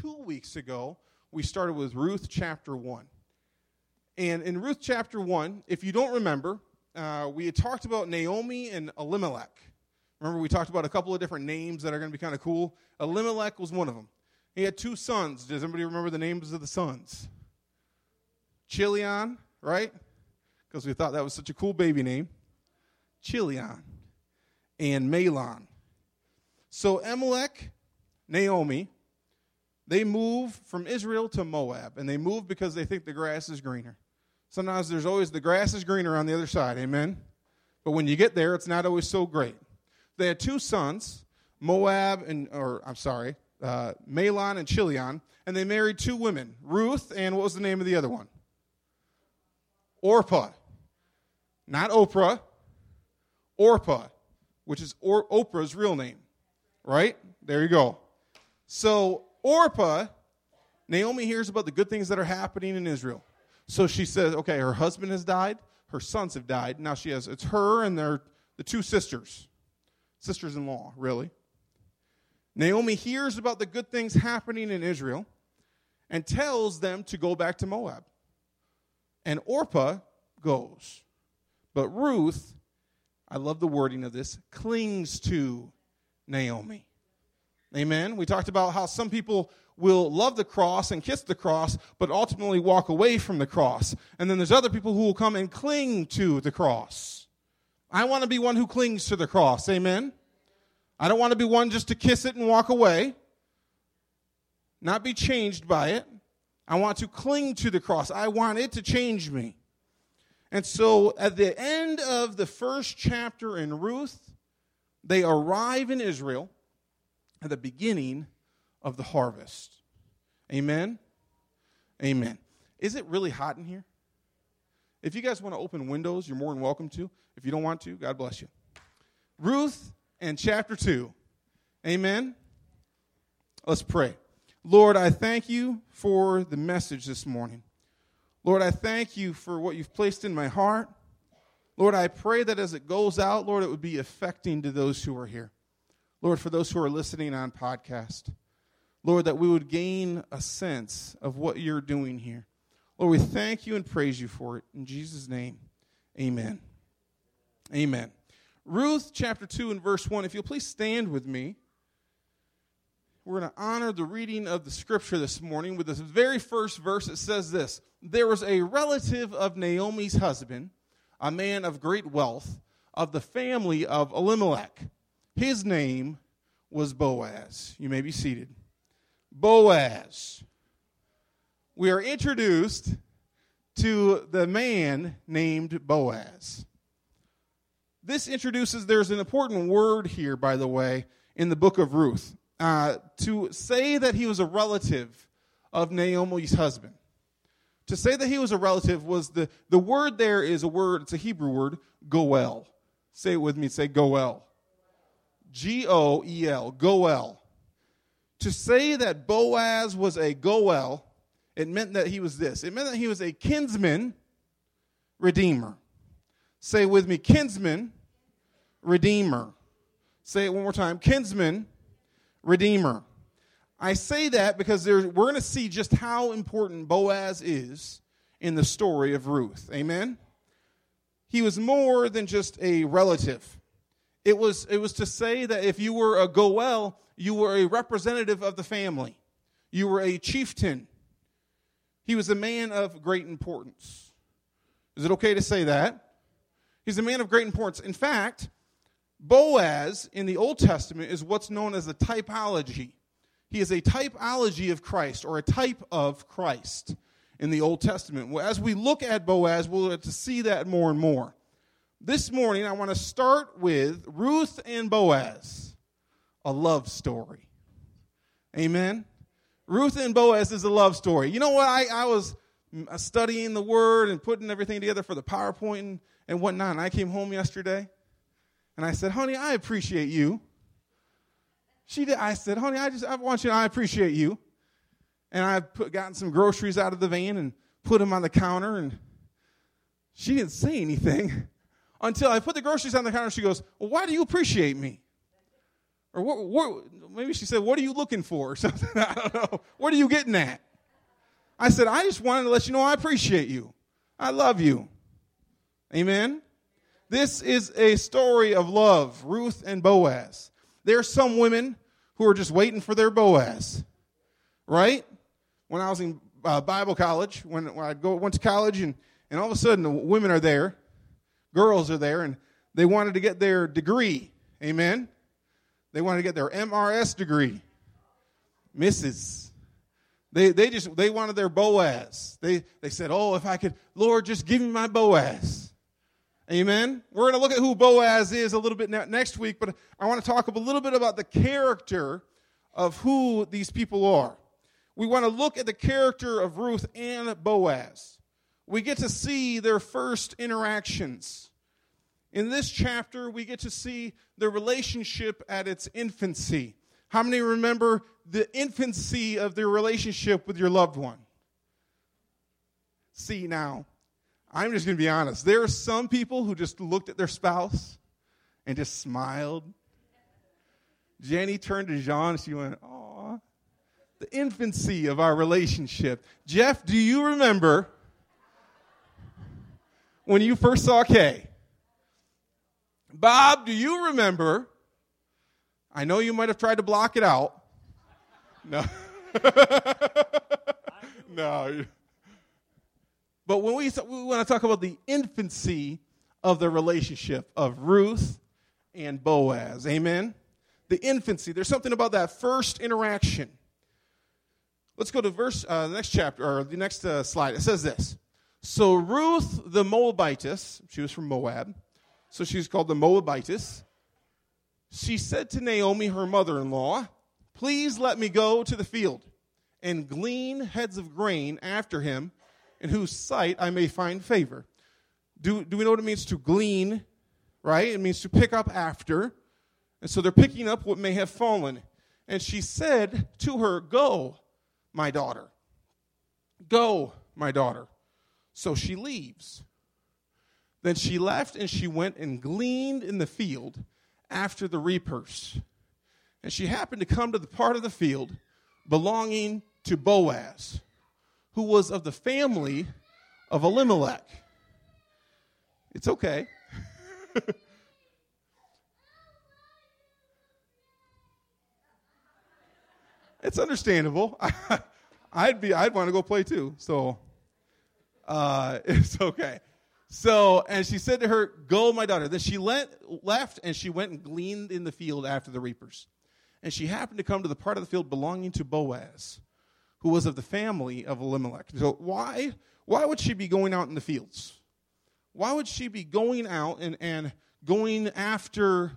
two weeks ago, we started with Ruth chapter 1. And in Ruth chapter 1, if you don't remember, uh, we had talked about Naomi and Elimelech. Remember, we talked about a couple of different names that are going to be kind of cool. Elimelech was one of them. He had two sons. Does anybody remember the names of the sons? Chilion, right? Because we thought that was such a cool baby name. Chilion and Mahlon. So Elimelech, Naomi, they move from Israel to Moab, and they move because they think the grass is greener. Sometimes there's always the grass is greener on the other side, amen? But when you get there, it's not always so great. They had two sons, Moab and, or I'm sorry, uh, Mahlon and Chilion, and they married two women, Ruth and what was the name of the other one? Orpah. Not Oprah, Orpah, which is or- Oprah's real name, right? There you go. So, Orpah, Naomi hears about the good things that are happening in Israel. So she says, okay, her husband has died, her sons have died. Now she has, it's her and their, the two sisters, sisters in law, really. Naomi hears about the good things happening in Israel and tells them to go back to Moab. And Orpah goes. But Ruth, I love the wording of this, clings to Naomi. Amen. We talked about how some people will love the cross and kiss the cross, but ultimately walk away from the cross. And then there's other people who will come and cling to the cross. I want to be one who clings to the cross. Amen. I don't want to be one just to kiss it and walk away, not be changed by it. I want to cling to the cross. I want it to change me. And so at the end of the first chapter in Ruth, they arrive in Israel at the beginning of the harvest. Amen? Amen. Is it really hot in here? If you guys want to open windows, you're more than welcome to. If you don't want to, God bless you. Ruth and chapter 2. Amen. Let's pray. Lord, I thank you for the message this morning. Lord, I thank you for what you've placed in my heart. Lord, I pray that as it goes out, Lord, it would be affecting to those who are here. Lord, for those who are listening on podcast. Lord, that we would gain a sense of what you're doing here. Lord, we thank you and praise you for it. In Jesus' name, amen. Amen. Ruth chapter 2 and verse 1. If you'll please stand with me. We're going to honor the reading of the scripture this morning with this very first verse. It says this There was a relative of Naomi's husband, a man of great wealth, of the family of Elimelech. His name was Boaz. You may be seated. Boaz. We are introduced to the man named Boaz. This introduces, there's an important word here, by the way, in the book of Ruth. Uh, to say that he was a relative of Naomi's husband. To say that he was a relative was the, the word there is a word, it's a Hebrew word, goel. Say it with me, say goel. G O E L, goel. To say that Boaz was a goel, it meant that he was this. It meant that he was a kinsman redeemer. Say with me, kinsman redeemer. Say it one more time kinsman, redeemer. I say that because we're going to see just how important Boaz is in the story of Ruth. Amen? He was more than just a relative. It was, it was to say that if you were a Goel, you were a representative of the family, you were a chieftain. He was a man of great importance. Is it okay to say that? He's a man of great importance. In fact, Boaz in the Old Testament is what's known as a typology. He is a typology of Christ or a type of Christ in the Old Testament. Well, as we look at Boaz, we'll get to see that more and more. This morning, I want to start with Ruth and Boaz, a love story. Amen. Ruth and Boaz is a love story. You know what? I, I was studying the word and putting everything together for the PowerPoint and, and whatnot. And I came home yesterday and I said, honey, I appreciate you. She did. I said, honey, I just I want you. To, I appreciate you. And I put gotten some groceries out of the van and put them on the counter. And she didn't say anything until I put the groceries on the counter. She goes, well, why do you appreciate me? Or what, what, maybe she said, What are you looking for? Or something. I don't know. What are you getting at? I said, I just wanted to let you know I appreciate you. I love you. Amen. This is a story of love, Ruth and Boaz. There are some women who are just waiting for their Boaz, right? When I was in uh, Bible college, when, when I go went to college, and, and all of a sudden the women are there, girls are there, and they wanted to get their degree. Amen. They wanted to get their MRS degree. Mrs. They, they just they wanted their Boaz. They they said, "Oh, if I could, Lord, just give me my Boaz." Amen. We're going to look at who Boaz is a little bit next week, but I want to talk a little bit about the character of who these people are. We want to look at the character of Ruth and Boaz. We get to see their first interactions. In this chapter, we get to see the relationship at its infancy. How many remember the infancy of their relationship with your loved one? See, now, I'm just going to be honest. There are some people who just looked at their spouse and just smiled. Jenny turned to Jean. And she went, "Aw." The infancy of our relationship. Jeff, do you remember when you first saw Kay? Bob, do you remember? I know you might have tried to block it out. No. no. But when we, we want to talk about the infancy of the relationship of Ruth and Boaz, amen? The infancy, there's something about that first interaction. Let's go to verse, uh, the next chapter, or the next uh, slide. It says this. So Ruth the Moabitess, she was from Moab, so she's called the Moabitess. She said to Naomi, her mother in law, Please let me go to the field and glean heads of grain after him in whose sight I may find favor. Do, do we know what it means to glean? Right? It means to pick up after. And so they're picking up what may have fallen. And she said to her, Go, my daughter. Go, my daughter. So she leaves. Then she left and she went and gleaned in the field after the reapers. And she happened to come to the part of the field belonging to Boaz who was of the family of Elimelech. It's okay. it's understandable. I'd be I'd want to go play too. So uh, it's okay. So and she said to her, "Go, my daughter." Then she let, left and she went and gleaned in the field after the reapers. And she happened to come to the part of the field belonging to Boaz who was of the family of Elimelech. So why, why would she be going out in the fields? Why would she be going out and, and going after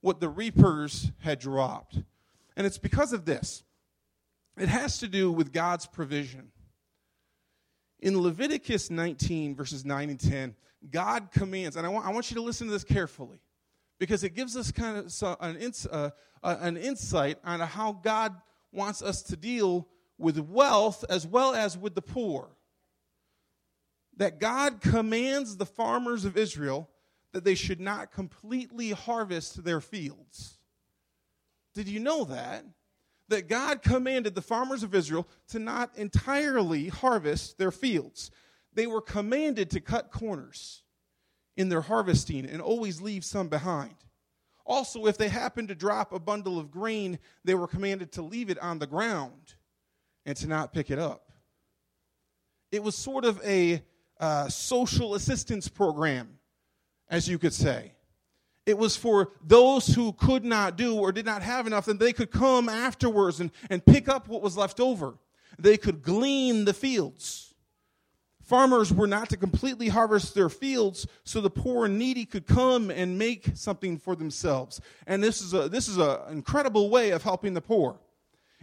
what the reapers had dropped? And it's because of this. It has to do with God's provision. In Leviticus 19, verses 9 and 10, God commands, and I want, I want you to listen to this carefully because it gives us kind of an, ins, uh, uh, an insight on how God wants us to deal with wealth as well as with the poor. That God commands the farmers of Israel that they should not completely harvest their fields. Did you know that? That God commanded the farmers of Israel to not entirely harvest their fields. They were commanded to cut corners in their harvesting and always leave some behind. Also, if they happened to drop a bundle of grain, they were commanded to leave it on the ground and to not pick it up. It was sort of a uh, social assistance program, as you could say. It was for those who could not do or did not have enough, that they could come afterwards and, and pick up what was left over. They could glean the fields. Farmers were not to completely harvest their fields so the poor and needy could come and make something for themselves. And this is a this is an incredible way of helping the poor.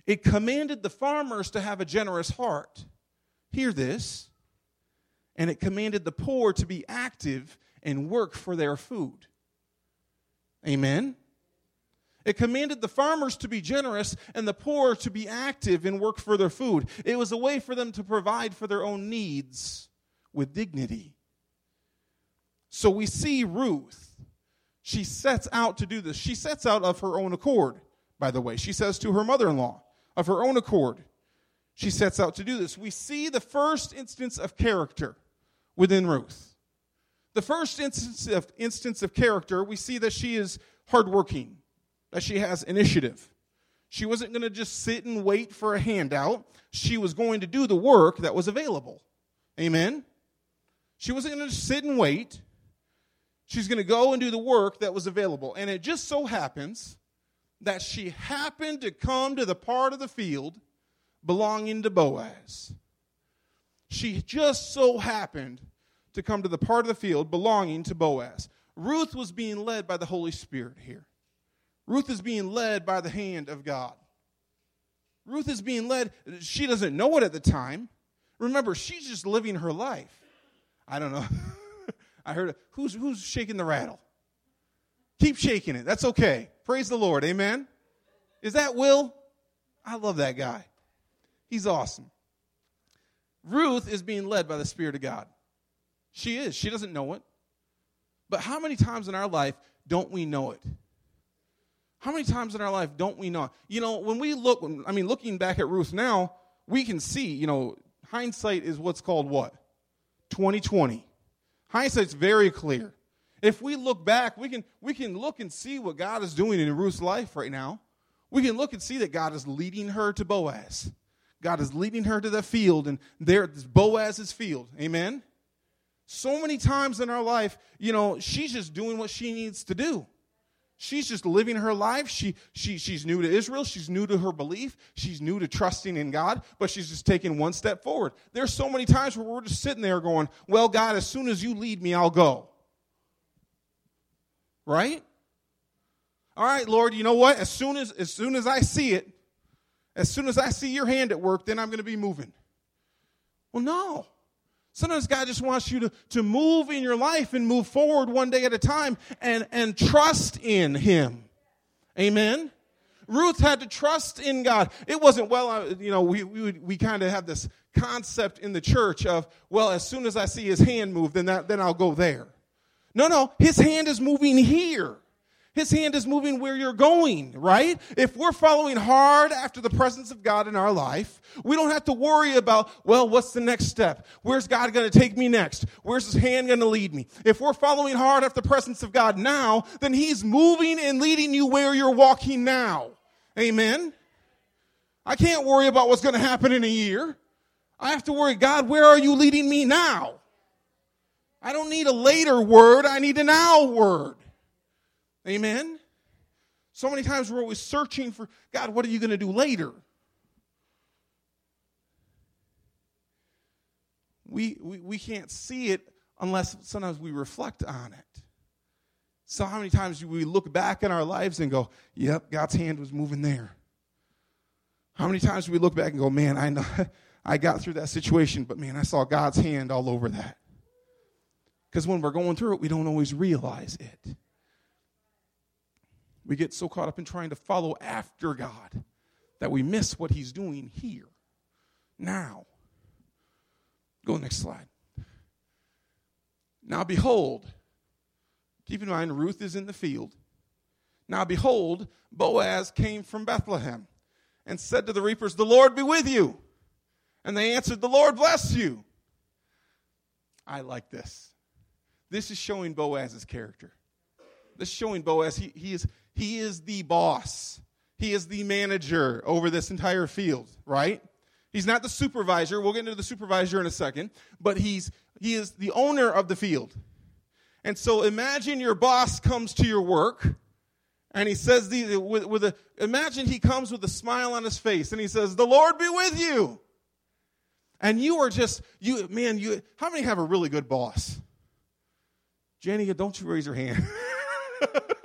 It commanded the farmers to have a generous heart. Hear this. And it commanded the poor to be active and work for their food. Amen. It commanded the farmers to be generous and the poor to be active and work for their food. It was a way for them to provide for their own needs with dignity. So we see Ruth. She sets out to do this. She sets out of her own accord. by the way. She says to her mother in law, of her own accord, she sets out to do this. We see the first instance of character within Ruth. The first instance of, instance of character, we see that she is hardworking, that she has initiative. She wasn't going to just sit and wait for a handout. She was going to do the work that was available. Amen? She wasn't going to sit and wait. She's going to go and do the work that was available. And it just so happens that she happened to come to the part of the field belonging to Boaz. She just so happened to come to the part of the field belonging to Boaz. Ruth was being led by the Holy Spirit here. Ruth is being led by the hand of God. Ruth is being led, she doesn't know it at the time. Remember, she's just living her life. I don't know. I heard who's who's shaking the rattle? Keep shaking it. That's okay. Praise the Lord. Amen. Is that Will? I love that guy. He's awesome. Ruth is being led by the Spirit of God. She is. She doesn't know it. But how many times in our life don't we know it? How many times in our life don't we know? It? You know, when we look, I mean, looking back at Ruth now, we can see, you know, hindsight is what's called what? 2020. Hindsight's very clear. If we look back, we can, we can look and see what God is doing in Ruth's life right now. We can look and see that God is leading her to Boaz. God is leading her to the field, and there it's Boaz's field. Amen? So many times in our life, you know, she's just doing what she needs to do. She's just living her life. She, she, she's new to Israel. She's new to her belief. She's new to trusting in God, but she's just taking one step forward. There's so many times where we're just sitting there going, Well, God, as soon as you lead me, I'll go. Right? All right, Lord, you know what? As soon as as soon as I see it, as soon as I see your hand at work, then I'm going to be moving. Well, no. Sometimes God just wants you to, to move in your life and move forward one day at a time and, and trust in Him. Amen. Ruth had to trust in God. It wasn't, well, you know, we, we, we kind of have this concept in the church of, well, as soon as I see his hand move, then, that, then I'll go there. No, no, his hand is moving here. His hand is moving where you're going, right? If we're following hard after the presence of God in our life, we don't have to worry about, well, what's the next step? Where's God going to take me next? Where's his hand going to lead me? If we're following hard after the presence of God now, then he's moving and leading you where you're walking now. Amen. I can't worry about what's going to happen in a year. I have to worry, God, where are you leading me now? I don't need a later word, I need a now word. Amen? So many times we're always searching for, God, what are you going to do later? We, we, we can't see it unless sometimes we reflect on it. So, how many times do we look back in our lives and go, yep, God's hand was moving there? How many times do we look back and go, man, I know I got through that situation, but man, I saw God's hand all over that. Because when we're going through it, we don't always realize it. We get so caught up in trying to follow after God that we miss what He's doing here, now. Go next slide. Now, behold, keep in mind, Ruth is in the field. Now, behold, Boaz came from Bethlehem and said to the reapers, The Lord be with you. And they answered, The Lord bless you. I like this. This is showing Boaz's character. This is showing Boaz he, he is he is the boss. He is the manager over this entire field, right? He's not the supervisor. We'll get into the supervisor in a second, but he's he is the owner of the field. And so imagine your boss comes to your work and he says these with, with a imagine he comes with a smile on his face and he says, "The Lord be with you." And you are just you man, you how many have a really good boss? Jenny, don't you raise your hand.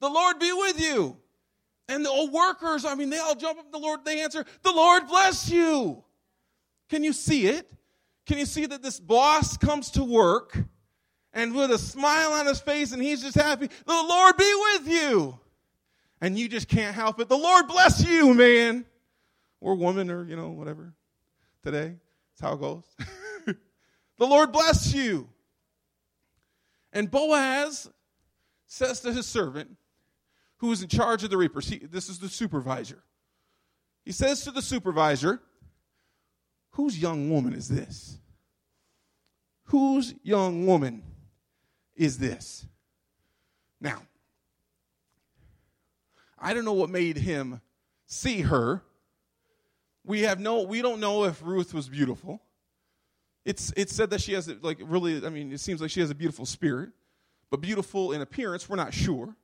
The Lord be with you. And the old workers, I mean, they all jump up, the Lord, they answer, The Lord bless you. Can you see it? Can you see that this boss comes to work and with a smile on his face and he's just happy, The Lord be with you. And you just can't help it. The Lord bless you, man. Or woman, or, you know, whatever. Today, that's how it goes. the Lord bless you. And Boaz says to his servant, who is in charge of the reapers, he, this is the supervisor. He says to the supervisor, Whose young woman is this? Whose young woman is this? Now, I don't know what made him see her. We have no we don't know if Ruth was beautiful. It's it's said that she has like really I mean it seems like she has a beautiful spirit, but beautiful in appearance, we're not sure.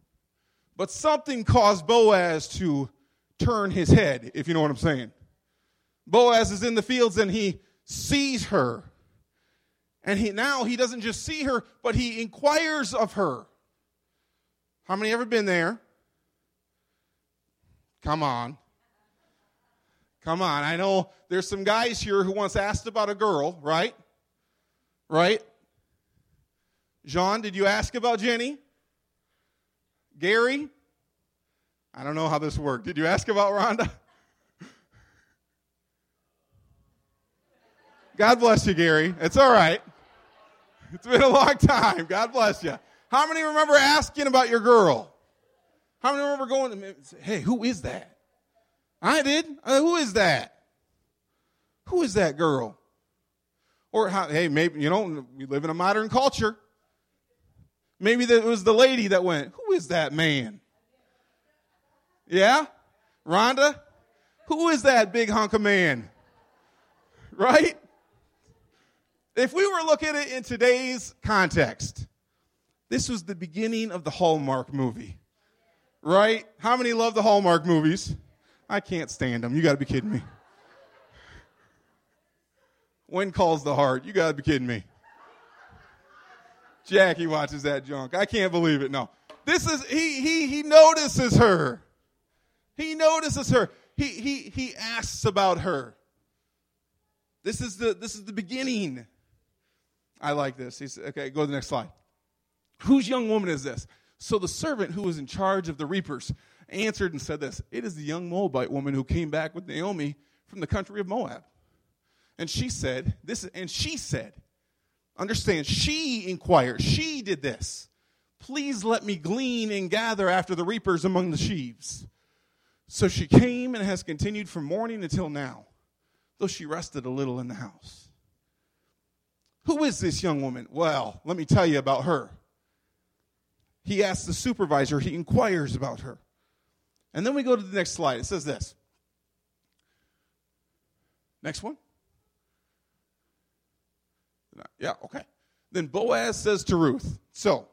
But something caused Boaz to turn his head, if you know what I'm saying. Boaz is in the fields and he sees her. And he now he doesn't just see her, but he inquires of her. How many ever been there? Come on. Come on. I know there's some guys here who once asked about a girl, right? Right? Jean, did you ask about Jenny? Gary? I don't know how this worked. Did you ask about Rhonda? God bless you, Gary. It's all right. It's been a long time. God bless you. How many remember asking about your girl? How many remember going to say, hey, who is that? I did. Uh, who is that? Who is that girl? Or how, hey, maybe, you know, we live in a modern culture. Maybe it was the lady that went, who is that man? Yeah? Rhonda? Who is that big hunk of man? Right? If we were looking at it in today's context, this was the beginning of the Hallmark movie. Right? How many love the Hallmark movies? I can't stand them. You got to be kidding me. When calls the heart? You got to be kidding me. Jackie watches that junk. I can't believe it. No. This is he he he notices her. He notices her. He he he asks about her. This is the this is the beginning. I like this. He's okay, go to the next slide. Whose young woman is this? So the servant who was in charge of the reapers answered and said this It is the young Moabite woman who came back with Naomi from the country of Moab. And she said, This and she said, Understand, she inquired, she did this. Please let me glean and gather after the reapers among the sheaves. So she came and has continued from morning until now, though she rested a little in the house. Who is this young woman? Well, let me tell you about her. He asks the supervisor, he inquires about her. And then we go to the next slide. It says this. Next one. Yeah, okay. Then Boaz says to Ruth, So,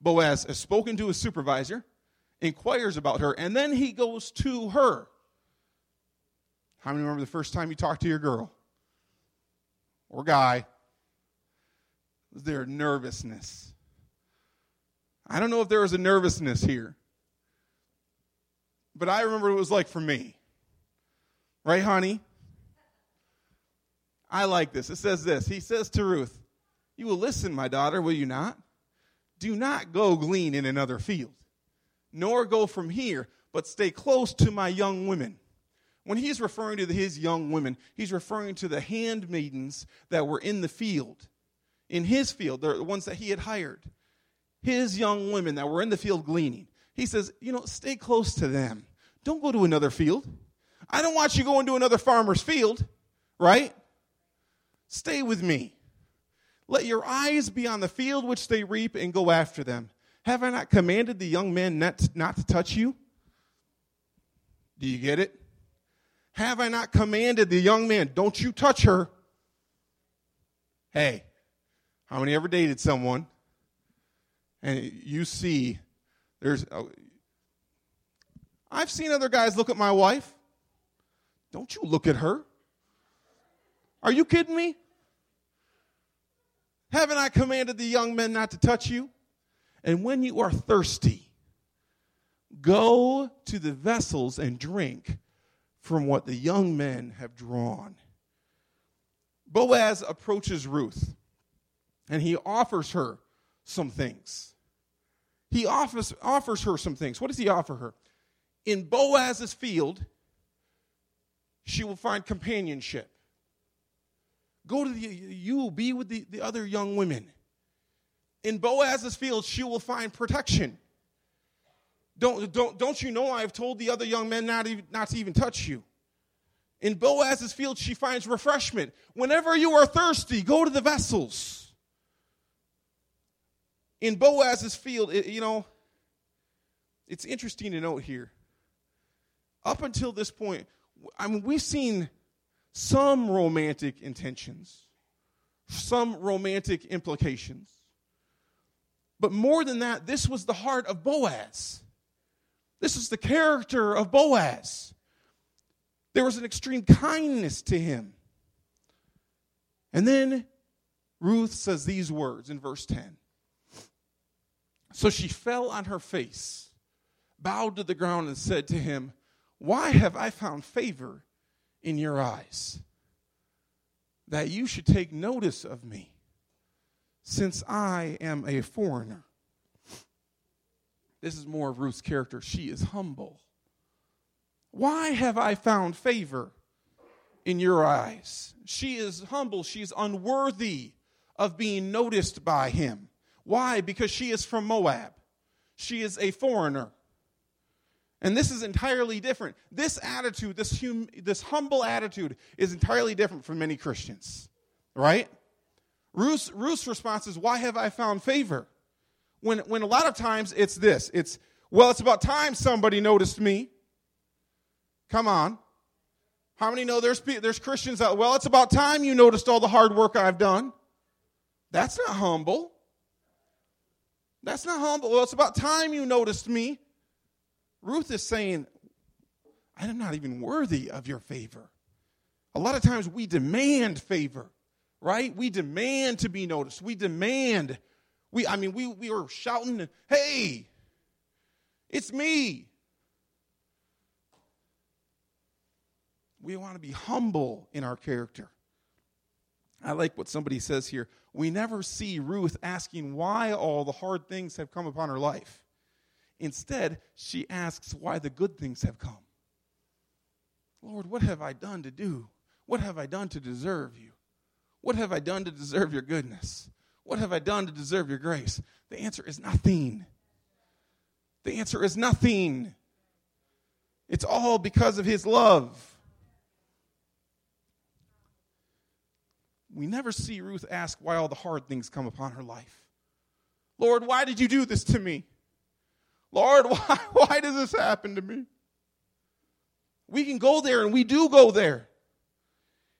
Boaz has spoken to his supervisor, inquires about her, and then he goes to her. How many remember the first time you talked to your girl or guy? Was there nervousness? I don't know if there was a nervousness here, but I remember what it was like for me. Right, honey? I like this. It says this. He says to Ruth, You will listen, my daughter, will you not? Do not go glean in another field, nor go from here, but stay close to my young women. When he's referring to his young women, he's referring to the handmaidens that were in the field, in his field, the ones that he had hired. His young women that were in the field gleaning. He says, You know, stay close to them. Don't go to another field. I don't want you going to another farmer's field, right? Stay with me. Let your eyes be on the field which they reap and go after them. Have I not commanded the young men not to, not to touch you? Do you get it? Have I not commanded the young man, don't you touch her? Hey, how many ever dated someone and you see there's. Oh, I've seen other guys look at my wife. Don't you look at her. Are you kidding me? Haven't I commanded the young men not to touch you? And when you are thirsty, go to the vessels and drink from what the young men have drawn. Boaz approaches Ruth and he offers her some things. He offers, offers her some things. What does he offer her? In Boaz's field, she will find companionship. Go to the, you, be with the, the other young women. In Boaz's field, she will find protection. Don't, don't, don't you know I've told the other young men not, even, not to even touch you? In Boaz's field, she finds refreshment. Whenever you are thirsty, go to the vessels. In Boaz's field, it, you know, it's interesting to note here. Up until this point, I mean, we've seen some romantic intentions, some romantic implications. But more than that, this was the heart of Boaz. This is the character of Boaz. There was an extreme kindness to him. And then Ruth says these words in verse 10. So she fell on her face, bowed to the ground, and said to him, Why have I found favor in your eyes that you should take notice of me, since I am a foreigner? This is more of Ruth's character. She is humble. Why have I found favor in your eyes? She is humble. She's unworthy of being noticed by him. Why? Because she is from Moab. She is a foreigner. And this is entirely different. This attitude, this, hum, this humble attitude, is entirely different from many Christians, right? Ruth's, Ruth's response is, Why have I found favor? When, when a lot of times it's this it's, well, it's about time somebody noticed me. Come on. How many know there's, there's Christians that, well, it's about time you noticed all the hard work I've done? That's not humble. That's not humble. Well, it's about time you noticed me. Ruth is saying, I am not even worthy of your favor. A lot of times we demand favor, right? We demand to be noticed. We demand we, I mean, we, we are shouting, hey, it's me. We want to be humble in our character. I like what somebody says here. We never see Ruth asking why all the hard things have come upon her life. Instead, she asks why the good things have come. Lord, what have I done to do? What have I done to deserve you? What have I done to deserve your goodness? What have I done to deserve your grace? The answer is nothing. The answer is nothing. It's all because of his love. We never see Ruth ask why all the hard things come upon her life. Lord, why did you do this to me? Lord, why, why does this happen to me? We can go there, and we do go there.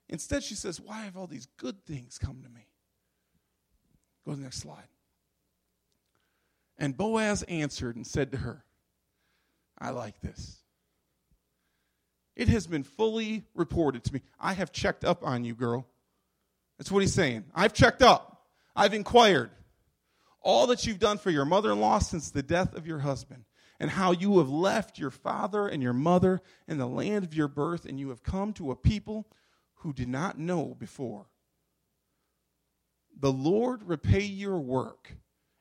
Instead, she says, Why have all these good things come to me? Go to the next slide. And Boaz answered and said to her, I like this. It has been fully reported to me. I have checked up on you, girl. That's what he's saying. I've checked up. I've inquired. All that you've done for your mother in law since the death of your husband, and how you have left your father and your mother in the land of your birth, and you have come to a people who did not know before. The Lord repay your work,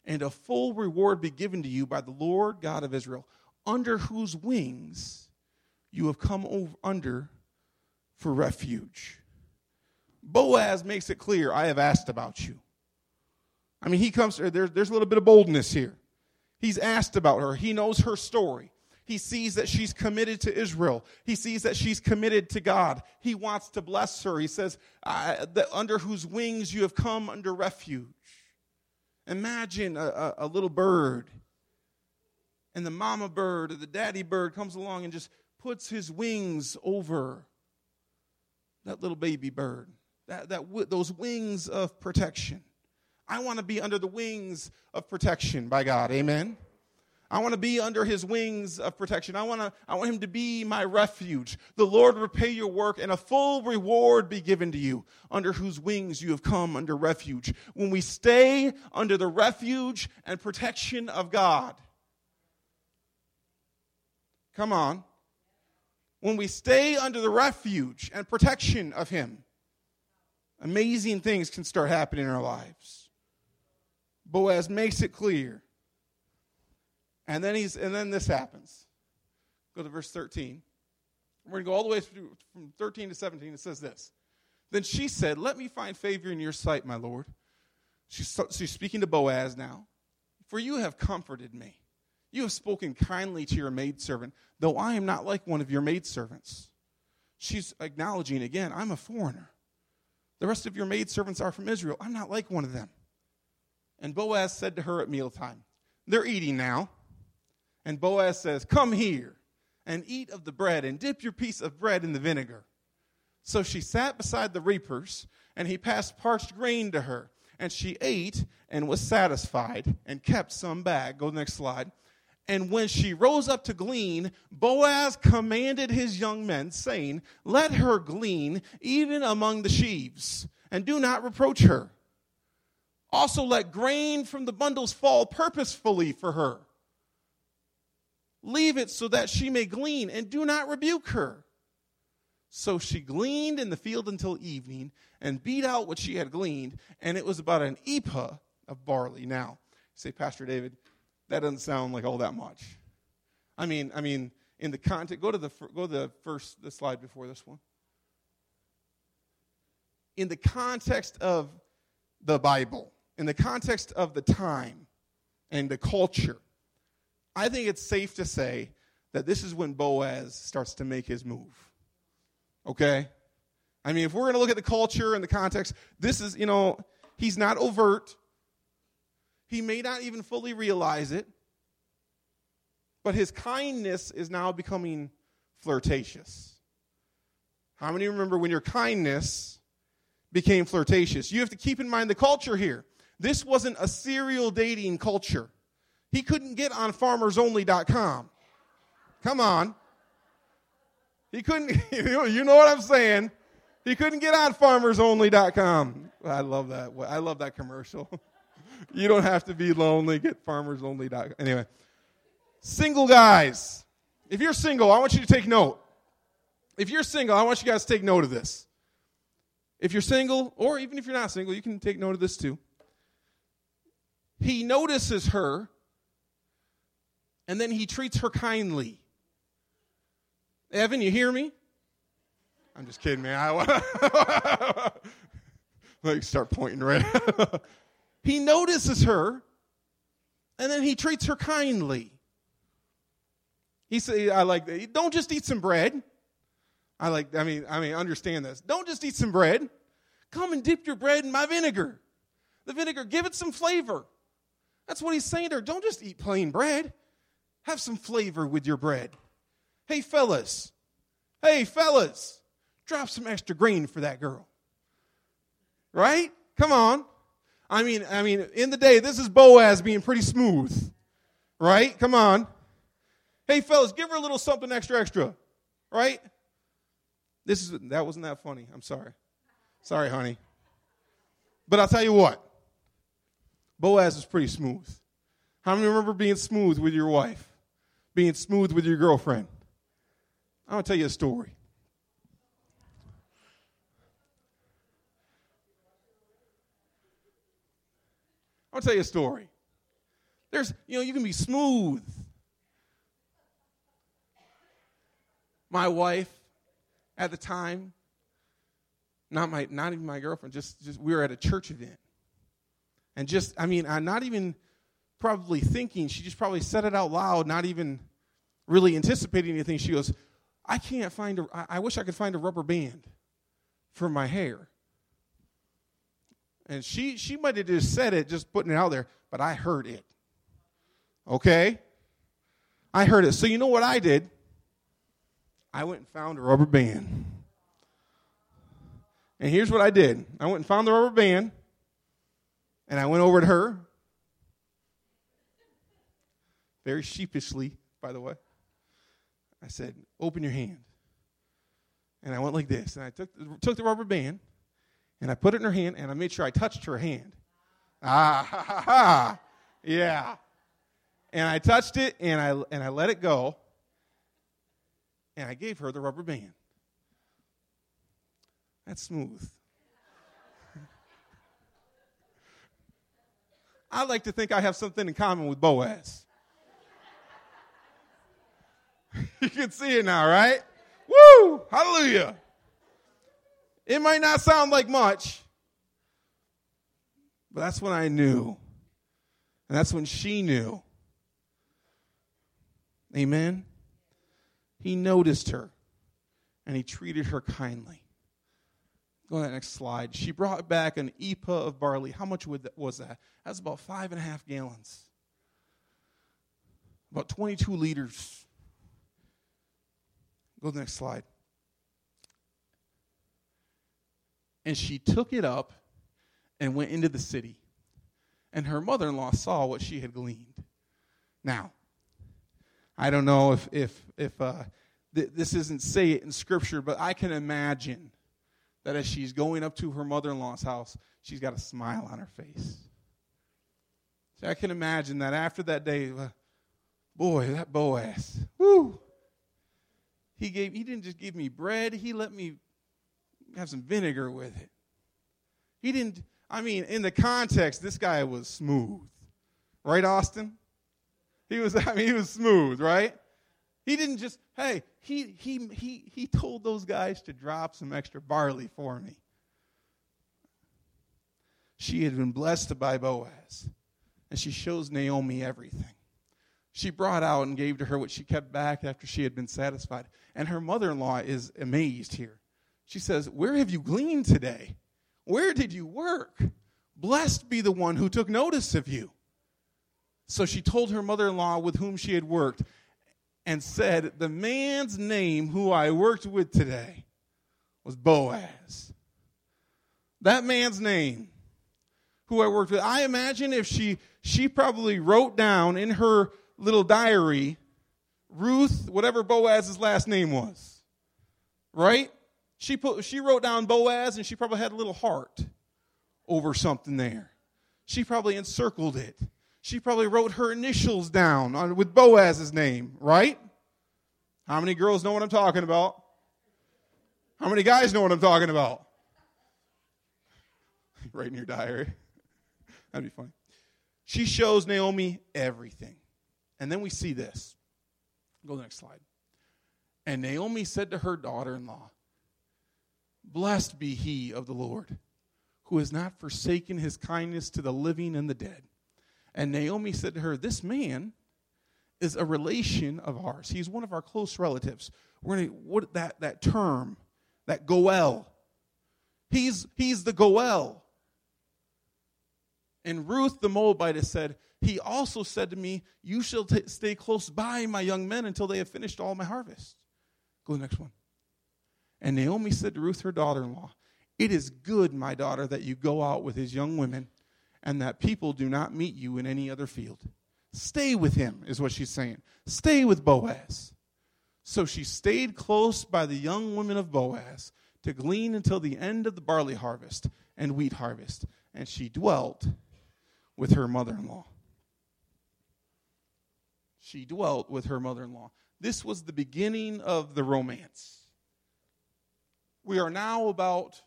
and a full reward be given to you by the Lord God of Israel, under whose wings you have come over under for refuge. Boaz makes it clear I have asked about you. I mean, he comes, there's, there's a little bit of boldness here. He's asked about her, he knows her story. He sees that she's committed to Israel. He sees that she's committed to God. He wants to bless her. He says, that under whose wings you have come under refuge. Imagine a, a, a little bird, and the mama bird or the daddy bird comes along and just puts his wings over that little baby bird, that, that, those wings of protection. I want to be under the wings of protection by God. Amen. I want to be under his wings of protection. I want, to, I want him to be my refuge. The Lord repay your work and a full reward be given to you, under whose wings you have come under refuge. When we stay under the refuge and protection of God, come on. When we stay under the refuge and protection of him, amazing things can start happening in our lives. Boaz makes it clear and then he's and then this happens. Go to verse 13. We're going to go all the way through, from 13 to 17. It says this. Then she said, Let me find favor in your sight, my Lord. She's, she's speaking to Boaz now. For you have comforted me. You have spoken kindly to your maidservant, though I am not like one of your maidservants. She's acknowledging again, I'm a foreigner. The rest of your maidservants are from Israel. I'm not like one of them. And Boaz said to her at mealtime, They're eating now. And Boaz says, Come here and eat of the bread and dip your piece of bread in the vinegar. So she sat beside the reapers, and he passed parched grain to her. And she ate and was satisfied and kept some back. Go to the next slide. And when she rose up to glean, Boaz commanded his young men, saying, Let her glean even among the sheaves, and do not reproach her. Also, let grain from the bundles fall purposefully for her. Leave it so that she may glean, and do not rebuke her. So she gleaned in the field until evening, and beat out what she had gleaned, and it was about an ephah of barley. Now, say, Pastor David, that doesn't sound like all that much. I mean, I mean, in the context, go to the go to the first the slide before this one. In the context of the Bible, in the context of the time and the culture, I think it's safe to say that this is when Boaz starts to make his move. Okay? I mean, if we're going to look at the culture and the context, this is, you know, he's not overt. He may not even fully realize it. But his kindness is now becoming flirtatious. How many remember when your kindness became flirtatious? You have to keep in mind the culture here. This wasn't a serial dating culture. He couldn't get on farmersonly.com. Come on. He couldn't, you know what I'm saying. He couldn't get on farmersonly.com. I love that. I love that commercial. you don't have to be lonely. Get farmersonly.com. Anyway, single guys, if you're single, I want you to take note. If you're single, I want you guys to take note of this. If you're single, or even if you're not single, you can take note of this too. He notices her, and then he treats her kindly. Evan, you hear me? I'm just kidding, man. I like start pointing right. he notices her, and then he treats her kindly. He say, "I like. Don't just eat some bread. I like. I mean, I mean, understand this. Don't just eat some bread. Come and dip your bread in my vinegar. The vinegar, give it some flavor. That's what he's saying there. Don't just eat plain bread. Have some flavor with your bread. Hey, fellas. Hey, fellas. Drop some extra grain for that girl. Right? Come on. I mean, I mean, in the day, this is Boaz being pretty smooth. Right? Come on. Hey, fellas, give her a little something extra, extra. Right? This is that wasn't that funny. I'm sorry. Sorry, honey. But I'll tell you what. Boaz is pretty smooth. How many remember being smooth with your wife? Being smooth with your girlfriend? I'm going to tell you a story. I'll tell you a story. There's, you know, you can be smooth. My wife, at the time, not my, not even my girlfriend, just, just we were at a church event, and just, I mean, I'm not even probably thinking. She just probably said it out loud, not even really anticipating anything. She goes, I can't find a, I wish I could find a rubber band for my hair. And she, she might have just said it, just putting it out there, but I heard it. Okay? I heard it. So you know what I did? I went and found a rubber band. And here's what I did I went and found the rubber band, and I went over to her, very sheepishly, by the way. I said, Open your hand. And I went like this. And I took, took the rubber band and I put it in her hand and I made sure I touched her hand. Ah, ha, ha, ha. Yeah. And I touched it and I, and I let it go. And I gave her the rubber band. That's smooth. I like to think I have something in common with Boaz. you can see it now, right? Woo! Hallelujah. It might not sound like much, But that's when I knew. And that's when she knew. Amen. He noticed her and he treated her kindly. Go to that next slide. She brought back an ephah of barley. How much was that? That's about five and a half gallons. About 22 liters. Go to the next slide. And she took it up and went into the city. And her mother in law saw what she had gleaned. Now, I don't know if, if, if uh, th- this isn't say it in Scripture, but I can imagine that as she's going up to her mother in law's house, she's got a smile on her face. So I can imagine that after that day, uh, boy, that Boaz, whoo, he gave he didn't just give me bread, he let me have some vinegar with it. He didn't I mean, in the context, this guy was smooth. Right, Austin? He was I mean, he was smooth, right? He didn't just, hey, he he he he told those guys to drop some extra barley for me. She had been blessed to by Boaz, and she shows Naomi everything she brought out and gave to her what she kept back after she had been satisfied. And her mother in law is amazed here. She says, Where have you gleaned today? Where did you work? Blessed be the one who took notice of you. So she told her mother in law with whom she had worked and said, The man's name who I worked with today was Boaz. That man's name who I worked with. I imagine if she she probably wrote down in her little diary Ruth, whatever Boaz's last name was. Right? She put she wrote down Boaz and she probably had a little heart over something there. She probably encircled it. She probably wrote her initials down on, with Boaz's name, right? How many girls know what I'm talking about? How many guys know what I'm talking about? Write in your diary. That'd be fun. She shows Naomi everything. And then we see this. Go to the next slide. And Naomi said to her daughter in law, Blessed be he of the Lord, who has not forsaken his kindness to the living and the dead. And Naomi said to her, This man is a relation of ours. He's one of our close relatives. We're to, what that, that term, that Goel. He's, he's the Goel. And Ruth the Moabitess said, he also said to me, You shall t- stay close by my young men until they have finished all my harvest. Go to the next one. And Naomi said to Ruth, her daughter in law, It is good, my daughter, that you go out with his young women and that people do not meet you in any other field. Stay with him, is what she's saying. Stay with Boaz. So she stayed close by the young women of Boaz to glean until the end of the barley harvest and wheat harvest, and she dwelt with her mother in law she dwelt with her mother in law. This was the beginning of the romance. We are now about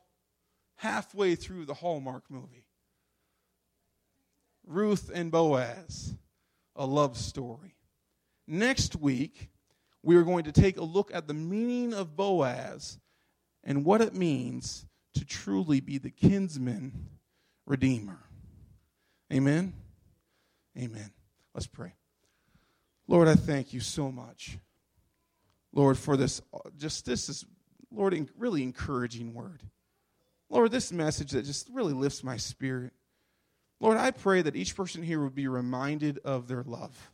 halfway through the Hallmark movie Ruth and Boaz, a love story. Next week, we are going to take a look at the meaning of Boaz and what it means to truly be the kinsman redeemer. Amen? Amen. Let's pray. Lord, I thank you so much. Lord, for this, just this is, Lord, really encouraging word. Lord, this message that just really lifts my spirit. Lord, I pray that each person here would be reminded of their love.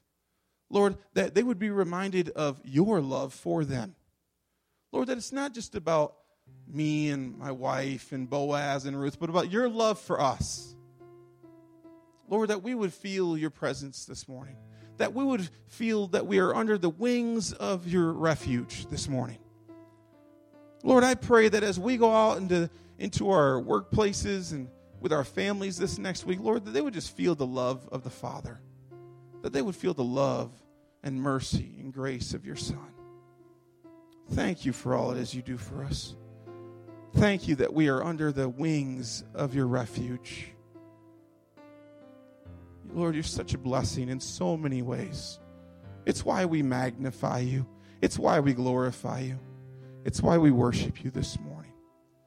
Lord, that they would be reminded of your love for them. Lord, that it's not just about me and my wife and Boaz and Ruth, but about your love for us. Lord, that we would feel your presence this morning that we would feel that we are under the wings of your refuge this morning. Lord, I pray that as we go out into, into our workplaces and with our families this next week, Lord, that they would just feel the love of the Father, that they would feel the love and mercy and grace of your Son. Thank you for all it is you do for us. Thank you that we are under the wings of your refuge. Lord, you're such a blessing in so many ways. It's why we magnify you, it's why we glorify you, it's why we worship you this morning.